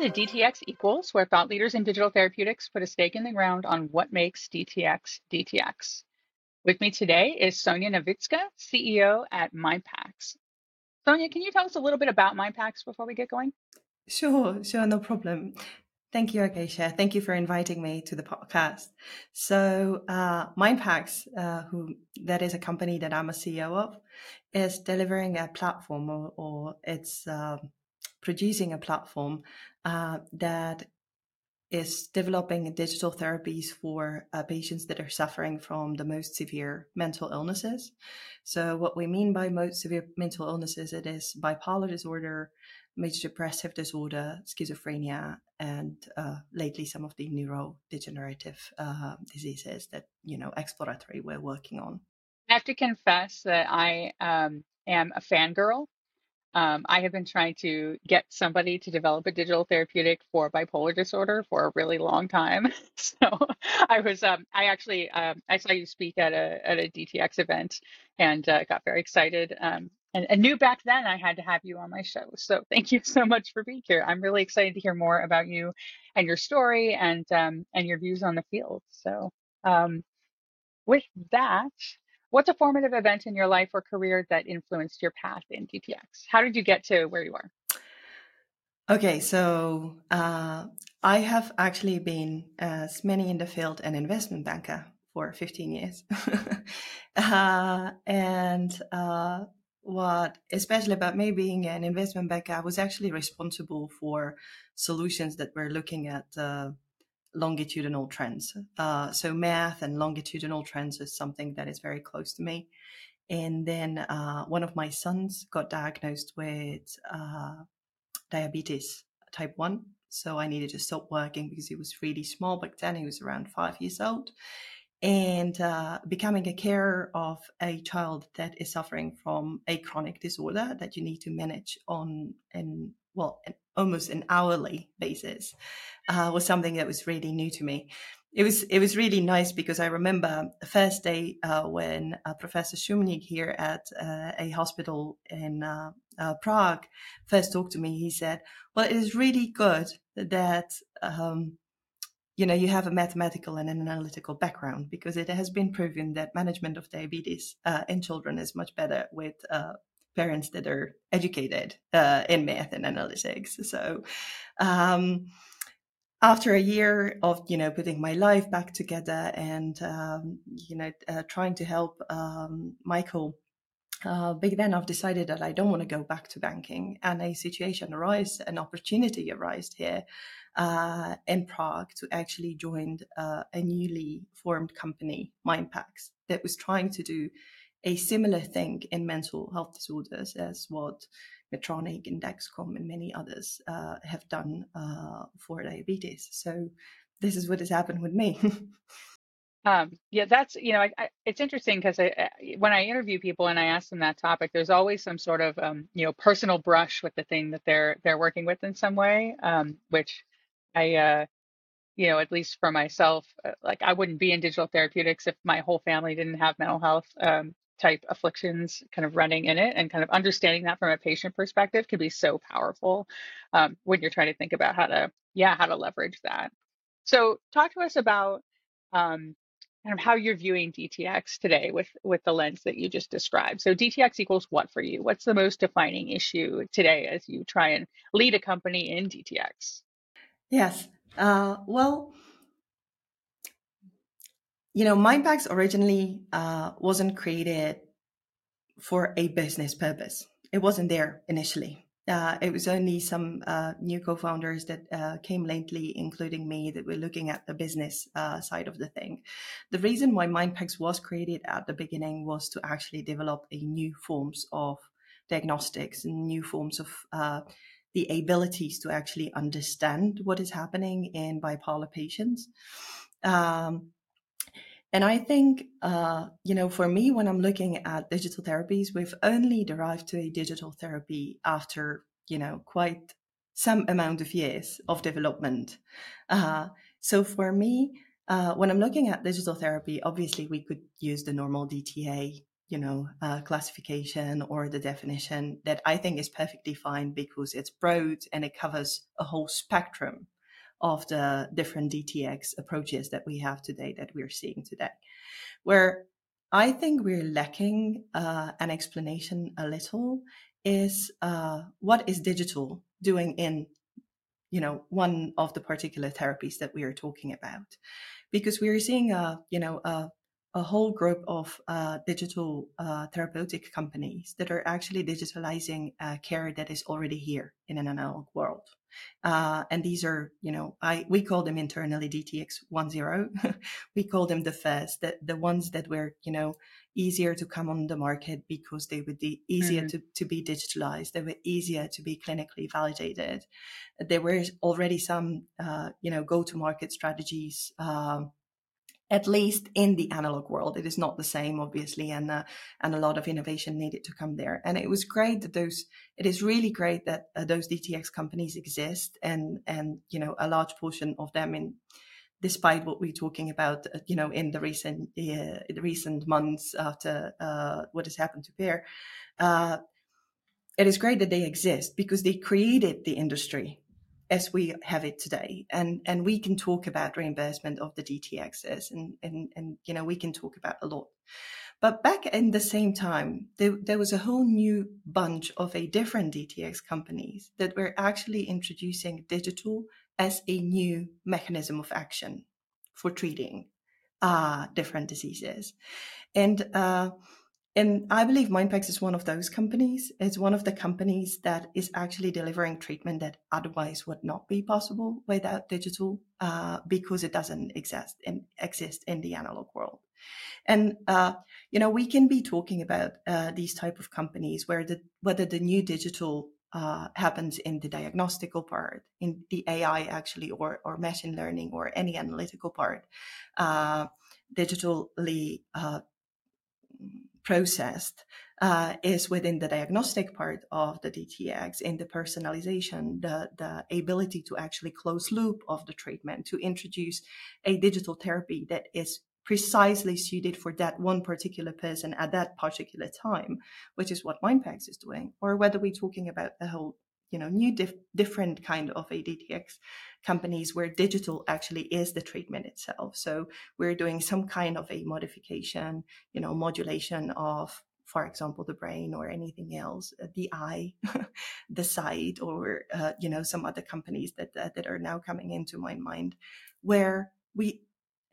Welcome to DTX Equals, where thought leaders in digital therapeutics put a stake in the ground on what makes DTX DTX. With me today is Sonia Nevicka, CEO at MindPax. Sonia, can you tell us a little bit about MindPax before we get going? Sure, sure, no problem. Thank you, Acacia. Thank you for inviting me to the podcast. So, uh, MindPax, uh, who that is a company that I'm a CEO of, is delivering a platform, or, or it's uh, producing a platform uh, that is developing digital therapies for uh, patients that are suffering from the most severe mental illnesses. So, what we mean by most severe mental illnesses, it is bipolar disorder, major depressive disorder, schizophrenia, and uh, lately some of the neurodegenerative uh, diseases that you know exploratory we're working on. I have to confess that I um, am a fangirl um, I have been trying to get somebody to develop a digital therapeutic for bipolar disorder for a really long time. So I was, um, I actually, um, I saw you speak at a at a DTX event and uh, got very excited. Um, and, and knew back then I had to have you on my show. So thank you so much for being here. I'm really excited to hear more about you and your story and um, and your views on the field. So um, with that, What's a formative event in your life or career that influenced your path in DTX? How did you get to where you are? Okay, so uh, I have actually been, as many in the field, an investment banker for 15 years. uh, and uh, what especially about me being an investment banker, I was actually responsible for solutions that were looking at uh, longitudinal trends. Uh, so math and longitudinal trends is something that is very close to me. And then uh, one of my sons got diagnosed with uh, diabetes type 1. So I needed to stop working because he was really small back then. He was around five years old. And uh, becoming a carer of a child that is suffering from a chronic disorder that you need to manage on an well, almost an hourly basis, uh, was something that was really new to me. It was it was really nice because I remember the first day uh, when uh, Professor Šumník here at uh, a hospital in uh, uh, Prague first talked to me. He said, "Well, it is really good that." Um, you know, you have a mathematical and an analytical background because it has been proven that management of diabetes in children is much better with parents that are educated uh, in math and analytics. So, um, after a year of you know putting my life back together and um, you know uh, trying to help um, Michael. Uh, back then, I've decided that I don't want to go back to banking, and a situation arose, an opportunity arose here uh, in Prague to actually join uh, a newly formed company, MindPax, that was trying to do a similar thing in mental health disorders as what Medtronic and Dexcom and many others uh, have done uh, for diabetes. So this is what has happened with me. um, yeah, that's you know, I, I, it's interesting because when I interview people and I ask them that topic, there's always some sort of um, you know personal brush with the thing that they're they're working with in some way, um, which I uh, you know, at least for myself, uh, like I wouldn't be in digital therapeutics if my whole family didn't have mental health um, type afflictions kind of running in it and kind of understanding that from a patient perspective can be so powerful um, when you're trying to think about how to yeah how to leverage that. So talk to us about um, kind of how you're viewing dtx today with with the lens that you just described. So dtx equals what for you? What's the most defining issue today as you try and lead a company in dtx yes. Uh, well you know, MindPax originally uh, wasn't created for a business purpose. It wasn't there initially. Uh, it was only some uh, new co-founders that uh, came lately, including me, that were looking at the business uh, side of the thing. The reason why MindPax was created at the beginning was to actually develop a new forms of diagnostics and new forms of uh, the abilities to actually understand what is happening in bipolar patients. Um, and I think, uh, you know, for me, when I'm looking at digital therapies, we've only derived to a digital therapy after, you know, quite some amount of years of development. Uh, so for me, uh, when I'm looking at digital therapy, obviously we could use the normal DTA, you know, uh, classification or the definition that I think is perfectly fine because it's broad and it covers a whole spectrum of the different DTX approaches that we have today that we're seeing today. Where I think we're lacking uh, an explanation a little is uh, what is digital doing in you know one of the particular therapies that we are talking about because we are seeing a you know a, a whole group of uh, digital uh, therapeutic companies that are actually digitalizing uh, care that is already here in an analog world uh, and these are, you know, I we call them internally DTX 10. we call them the first, the, the ones that were, you know, easier to come on the market because they would be easier mm-hmm. to, to be digitalized. They were easier to be clinically validated. There were already some, uh, you know, go to market strategies. Um, at least in the analog world. It is not the same, obviously, and uh, and a lot of innovation needed to come there. And it was great that those. It is really great that uh, those DTX companies exist, and and you know a large portion of them in. Despite what we're talking about, uh, you know, in the recent uh, the recent months after uh, what has happened to Pear, uh, it is great that they exist because they created the industry as we have it today. And and we can talk about reimbursement of the DTXs and and and you know we can talk about a lot. But back in the same time, there, there was a whole new bunch of a different DTX companies that were actually introducing digital as a new mechanism of action for treating uh, different diseases. And uh, and I believe MindPax is one of those companies. It's one of the companies that is actually delivering treatment that otherwise would not be possible without digital, uh, because it doesn't exist in, exist in the analog world. And uh, you know, we can be talking about uh, these type of companies where the whether the new digital uh, happens in the diagnostical part, in the AI actually, or or machine learning, or any analytical part, uh, digitally uh, processed uh, is within the diagnostic part of the DTX in the personalization, the, the ability to actually close loop of the treatment, to introduce a digital therapy that is precisely suited for that one particular person at that particular time, which is what MindPax is doing, or whether we're talking about a whole you know new dif- different kind of ADTX companies where digital actually is the treatment itself. So we're doing some kind of a modification, you know, modulation of for example, the brain or anything else, uh, the eye, the sight or uh, you know some other companies that, that that are now coming into my mind, where we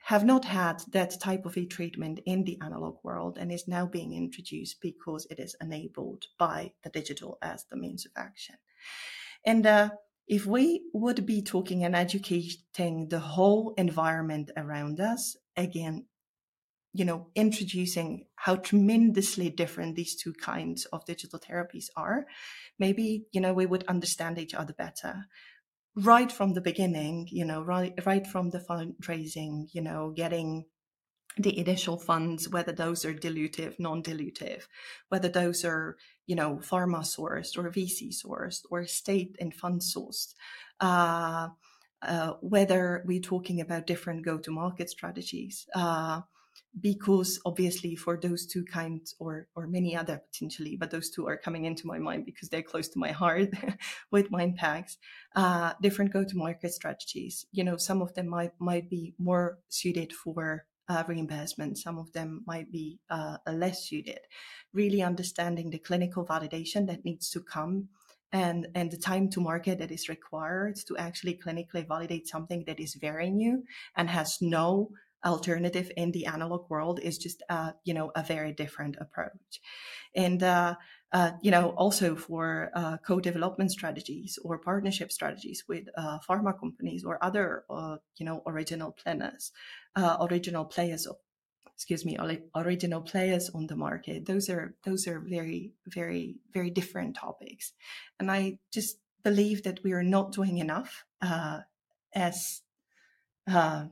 have not had that type of a treatment in the analog world and is now being introduced because it is enabled by the digital as the means of action. And uh, if we would be talking and educating the whole environment around us, again, you know, introducing how tremendously different these two kinds of digital therapies are, maybe, you know, we would understand each other better. Right from the beginning, you know, right right from the fundraising, you know, getting the initial funds, whether those are dilutive, non-dilutive, whether those are, you know, pharma sourced or VC sourced or state and fund sourced, uh, uh, whether we're talking about different go-to-market strategies. Uh, because obviously for those two kinds or or many other potentially but those two are coming into my mind because they're close to my heart with MindPax uh, different go-to-market strategies you know some of them might might be more suited for uh, reimbursement some of them might be uh, less suited. Really understanding the clinical validation that needs to come and and the time to market that is required to actually clinically validate something that is very new and has no alternative in the analog world is just uh, you know a very different approach. And uh, uh, you know also for uh, co-development strategies or partnership strategies with uh, pharma companies or other uh, you know original planners original players excuse me original players on the market. Those are those are very very very different topics. And i just believe that we are not doing enough as uh,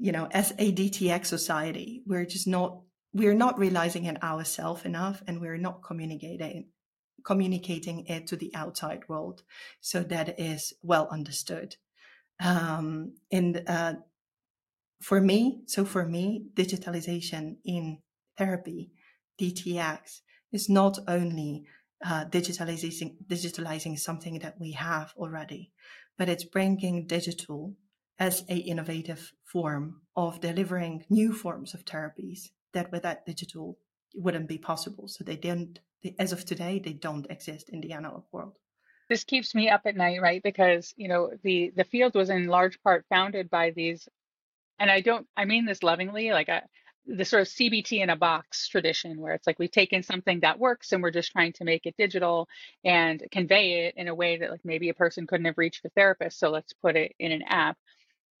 you know, as a DTX society, we're just not we're not realizing it ourselves enough, and we're not communicating communicating it to the outside world so that is well understood. Um, and uh, for me, so for me, digitalization in therapy DTX is not only uh, digitalizing digitalizing something that we have already, but it's bringing digital as a innovative form of delivering new forms of therapies that without digital wouldn't be possible. So they don't, they, as of today, they don't exist in the analog world. This keeps me up at night, right? Because you know the the field was in large part founded by these, and I don't, I mean this lovingly, like I, the sort of CBT in a box tradition, where it's like we've taken something that works and we're just trying to make it digital and convey it in a way that like maybe a person couldn't have reached a therapist, so let's put it in an app.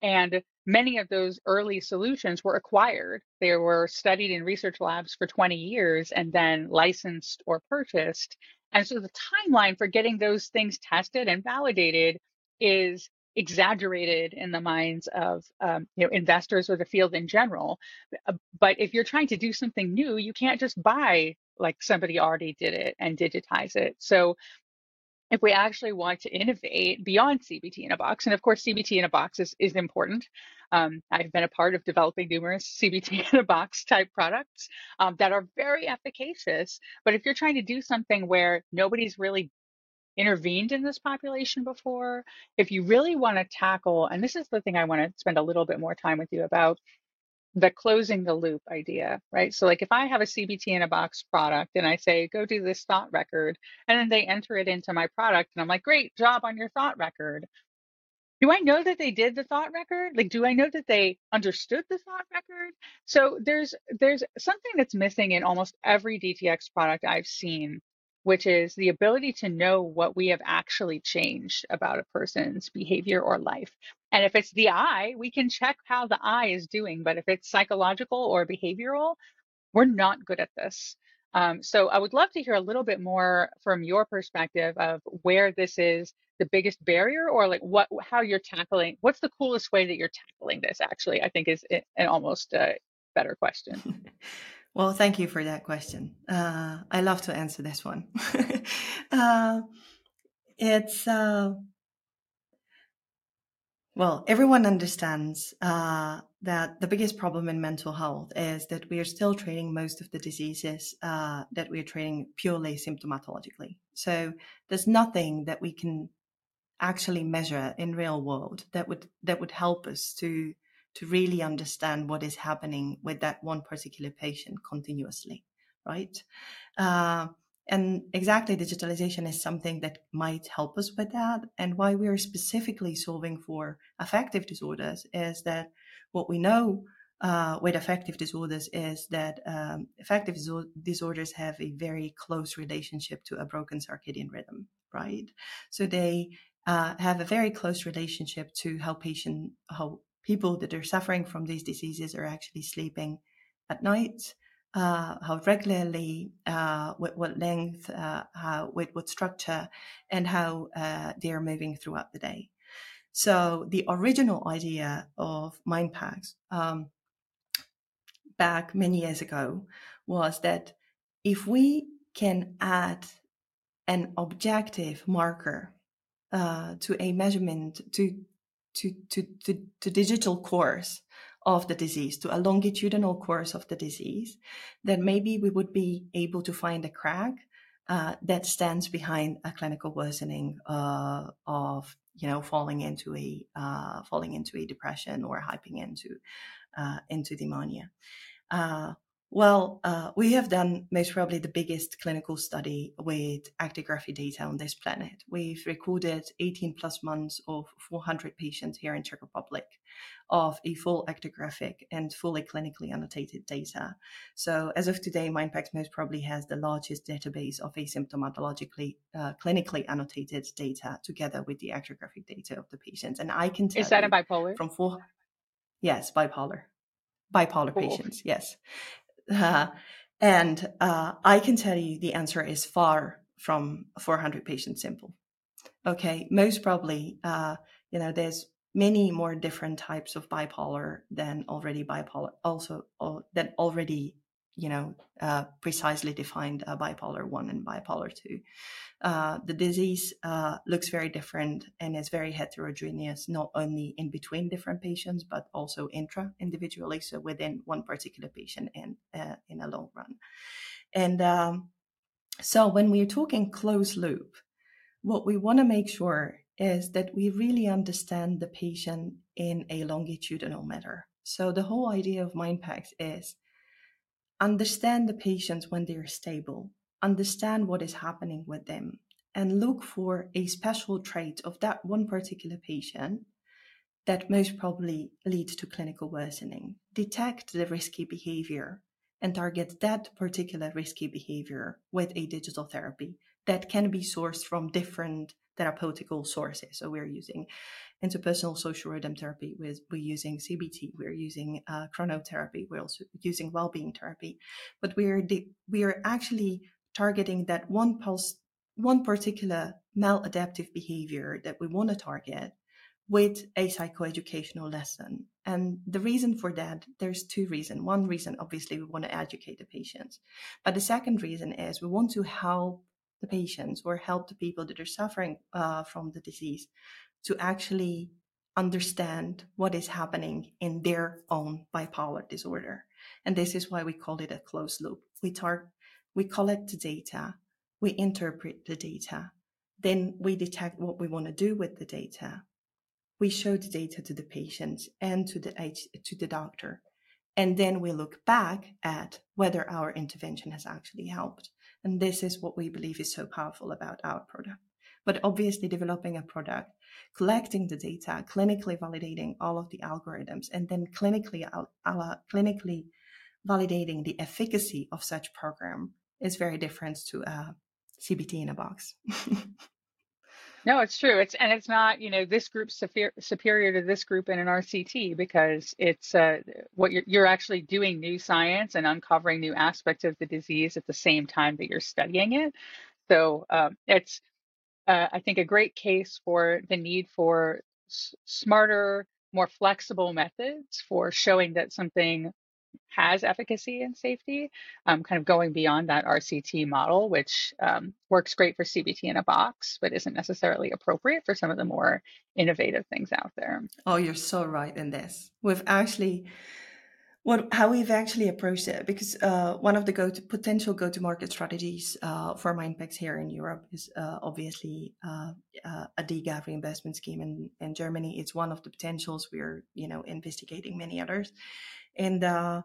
And many of those early solutions were acquired. They were studied in research labs for 20 years and then licensed or purchased. And so the timeline for getting those things tested and validated is exaggerated in the minds of um, you know investors or the field in general. Uh, but if you're trying to do something new, you can't just buy like somebody already did it and digitize it. So if we actually want to innovate beyond CBT in a box, and of course, CBT in a box is, is important. Um, I've been a part of developing numerous CBT in a box type products um, that are very efficacious. But if you're trying to do something where nobody's really intervened in this population before, if you really want to tackle, and this is the thing I want to spend a little bit more time with you about, the closing the loop idea, right? So, like if I have a CBT in a box product and I say, go do this thought record, and then they enter it into my product, and I'm like, great job on your thought record. Do I know that they did the thought record? Like, do I know that they understood the thought record? So there's there's something that's missing in almost every DTX product I've seen, which is the ability to know what we have actually changed about a person's behavior or life. And if it's the eye, we can check how the eye is doing. But if it's psychological or behavioral, we're not good at this. Um, so I would love to hear a little bit more from your perspective of where this is the biggest barrier or like what how you're tackling what's the coolest way that you're tackling this actually i think is an almost uh, better question well thank you for that question uh, i love to answer this one uh, it's uh, well, everyone understands uh, that the biggest problem in mental health is that we are still treating most of the diseases uh, that we are treating purely symptomatologically. So there's nothing that we can actually measure in real world that would that would help us to to really understand what is happening with that one particular patient continuously, right? Uh, and exactly, digitalization is something that might help us with that. And why we are specifically solving for affective disorders is that what we know uh, with affective disorders is that um, affective disorders have a very close relationship to a broken circadian rhythm, right? So they uh, have a very close relationship to how patient, how people that are suffering from these diseases are actually sleeping at night uh, how regularly, uh, with what length, uh, how, with what structure, and how uh, they are moving throughout the day. So the original idea of MindPax um, back many years ago was that if we can add an objective marker uh, to a measurement to to to to, to digital course of the disease, to a longitudinal course of the disease, then maybe we would be able to find a crack uh, that stands behind a clinical worsening uh, of you know falling into a uh, falling into a depression or hyping into uh, into pneumonia. Well, uh, we have done most probably the biggest clinical study with actigraphy data on this planet. We've recorded 18 plus months of 400 patients here in Czech Republic of a full actigraphic and fully clinically annotated data. So as of today, MindPax most probably has the largest database of asymptomatologically uh, clinically annotated data together with the actigraphic data of the patients. And I can tell Is that a bipolar? From four, yes, bipolar. Bipolar cool. patients, yes. Uh, and uh, I can tell you the answer is far from 400 patients simple. Okay, most probably, uh, you know, there's many more different types of bipolar than already bipolar, also uh, that already, you know, uh, precisely defined bipolar one and bipolar two. Uh, the disease uh, looks very different and is very heterogeneous, not only in between different patients, but also intra individually, so within one particular patient in, uh, in a long run. And um, so when we're talking closed loop, what we want to make sure is that we really understand the patient in a longitudinal manner. So the whole idea of MindPax is understand the patients when they're stable, understand what is happening with them, and look for a special trait of that one particular patient that most probably leads to clinical worsening. Detect the risky behavior and target that particular risky behavior with a digital therapy that can be sourced from different therapeutical sources. So we're using interpersonal social rhythm therapy, we're, we're using CBT, we're using uh, chronotherapy, we're also using well-being therapy, but we're we are actually targeting that one pulse, one particular maladaptive behavior that we want to target with a psychoeducational lesson. And the reason for that, there's two reasons. One reason, obviously, we want to educate the patients. But the second reason is we want to help the patients or help the people that are suffering uh, from the disease to actually understand what is happening in their own bipolar disorder. And this is why we call it a closed loop. We tar- we collect the data, we interpret the data, then we detect what we want to do with the data, we show the data to the patients and to the to the doctor and then we look back at whether our intervention has actually helped. And this is what we believe is so powerful about our product. But obviously developing a product collecting the data clinically validating all of the algorithms and then clinically uh, clinically validating the efficacy of such program is very different to a cbt in a box No, it's true. It's and it's not, you know, this group superior, to this group in an RCT because it's uh, what you're you're actually doing new science and uncovering new aspects of the disease at the same time that you're studying it. So um, it's, uh, I think, a great case for the need for s- smarter, more flexible methods for showing that something has efficacy and safety, um, kind of going beyond that RCT model, which um, works great for CBT in a box, but isn't necessarily appropriate for some of the more innovative things out there. Oh, you're so right in this. We've actually, what how we've actually approached it, because uh, one of the go to potential go to market strategies uh, for MindPax here in Europe is uh, obviously uh, uh, a DiGA reimbursement scheme in, in Germany. It's one of the potentials. We're you know investigating many others, and uh,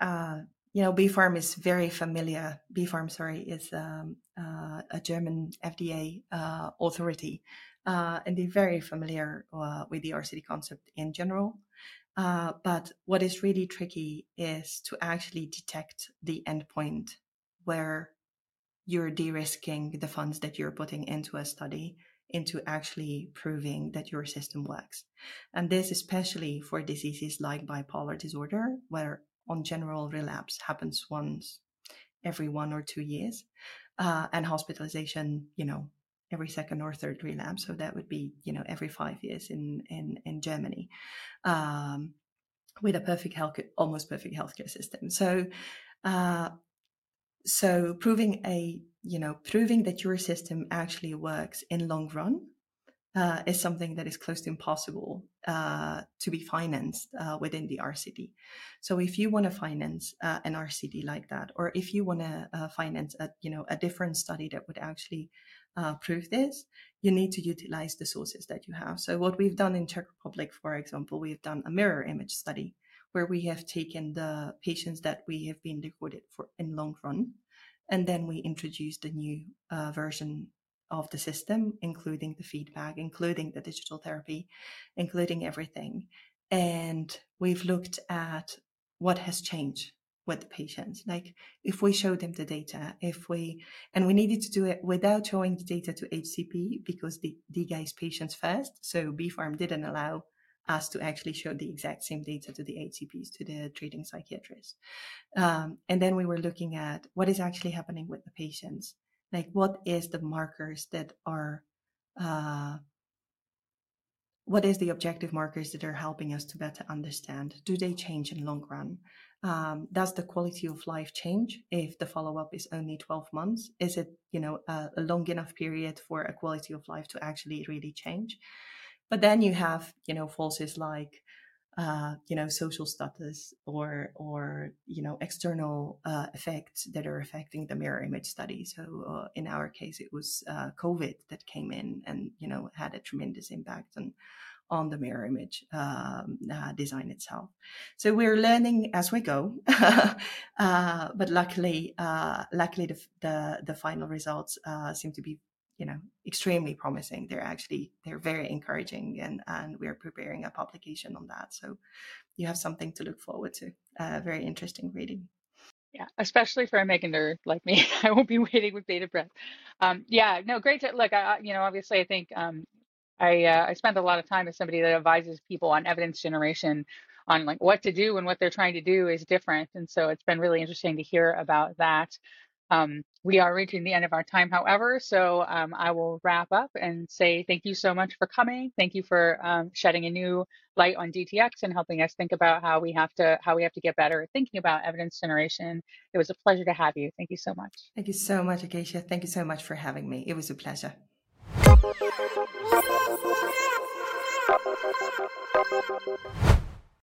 uh, you know, BfArM is very familiar. BfArM, sorry, is um, uh, a German FDA uh, authority, uh, and they're very familiar uh, with the RCT concept in general. Uh, but what is really tricky is to actually detect the endpoint where you're de-risking the funds that you're putting into a study into actually proving that your system works. And this especially for diseases like bipolar disorder, where on general relapse happens once every one or two years, uh, and hospitalization, you know, every second or third relapse. So that would be, you know, every five years in in in Germany, um, with a perfect health, almost perfect healthcare system. So. Uh, so proving a you know proving that your system actually works in long run uh, is something that is close to impossible uh, to be financed uh, within the RCT. So if you want to finance uh, an RCT like that, or if you want to uh, finance a you know a different study that would actually uh, prove this, you need to utilize the sources that you have. So what we've done in Czech Republic, for example, we've done a mirror image study where we have taken the patients that we have been recorded for in long run, and then we introduced a new uh, version of the system, including the feedback, including the digital therapy, including everything. And we've looked at what has changed with the patients. Like if we show them the data, if we, and we needed to do it without showing the data to HCP because the, the guys patients first. So BfArM didn't allow us to actually show the exact same data to the HCPs, to the treating psychiatrists. Um, and then we were looking at what is actually happening with the patients. Like what is the markers that are uh, what is the objective markers that are helping us to better understand? Do they change in long run? Um, does the quality of life change if the follow-up is only 12 months? Is it you know a, a long enough period for a quality of life to actually really change but then you have you know forces like uh, you know, social status or or you know external uh, effects that are affecting the mirror image study. So uh, in our case, it was uh, COVID that came in and you know had a tremendous impact on on the mirror image um, uh, design itself. So we're learning as we go, uh, but luckily, uh, luckily the, the, the final results uh, seem to be, you know, extremely promising. They're actually they're very encouraging, and and we're preparing a publication on that. So you have something to look forward to. Uh, very interesting reading. Yeah, especially for a Megan nerd like me, I won't be waiting with bated breath. Um, yeah, no, great. To, look, I, you know, obviously, I think um, I uh, I spend a lot of time as somebody that advises people on evidence generation on like what to do and what they're trying to do is different. And so it's been really interesting to hear about that. Um, we are reaching the end of our time, however, so um, I will wrap up and say thank you so much for coming. Thank you for um, shedding a new light on DTX and helping us think about how we have to how we have to get better at thinking about evidence generation. It was a pleasure to have you. Thank you so much. Thank you so much, Acacia. Thank you so much for having me. It was a pleasure.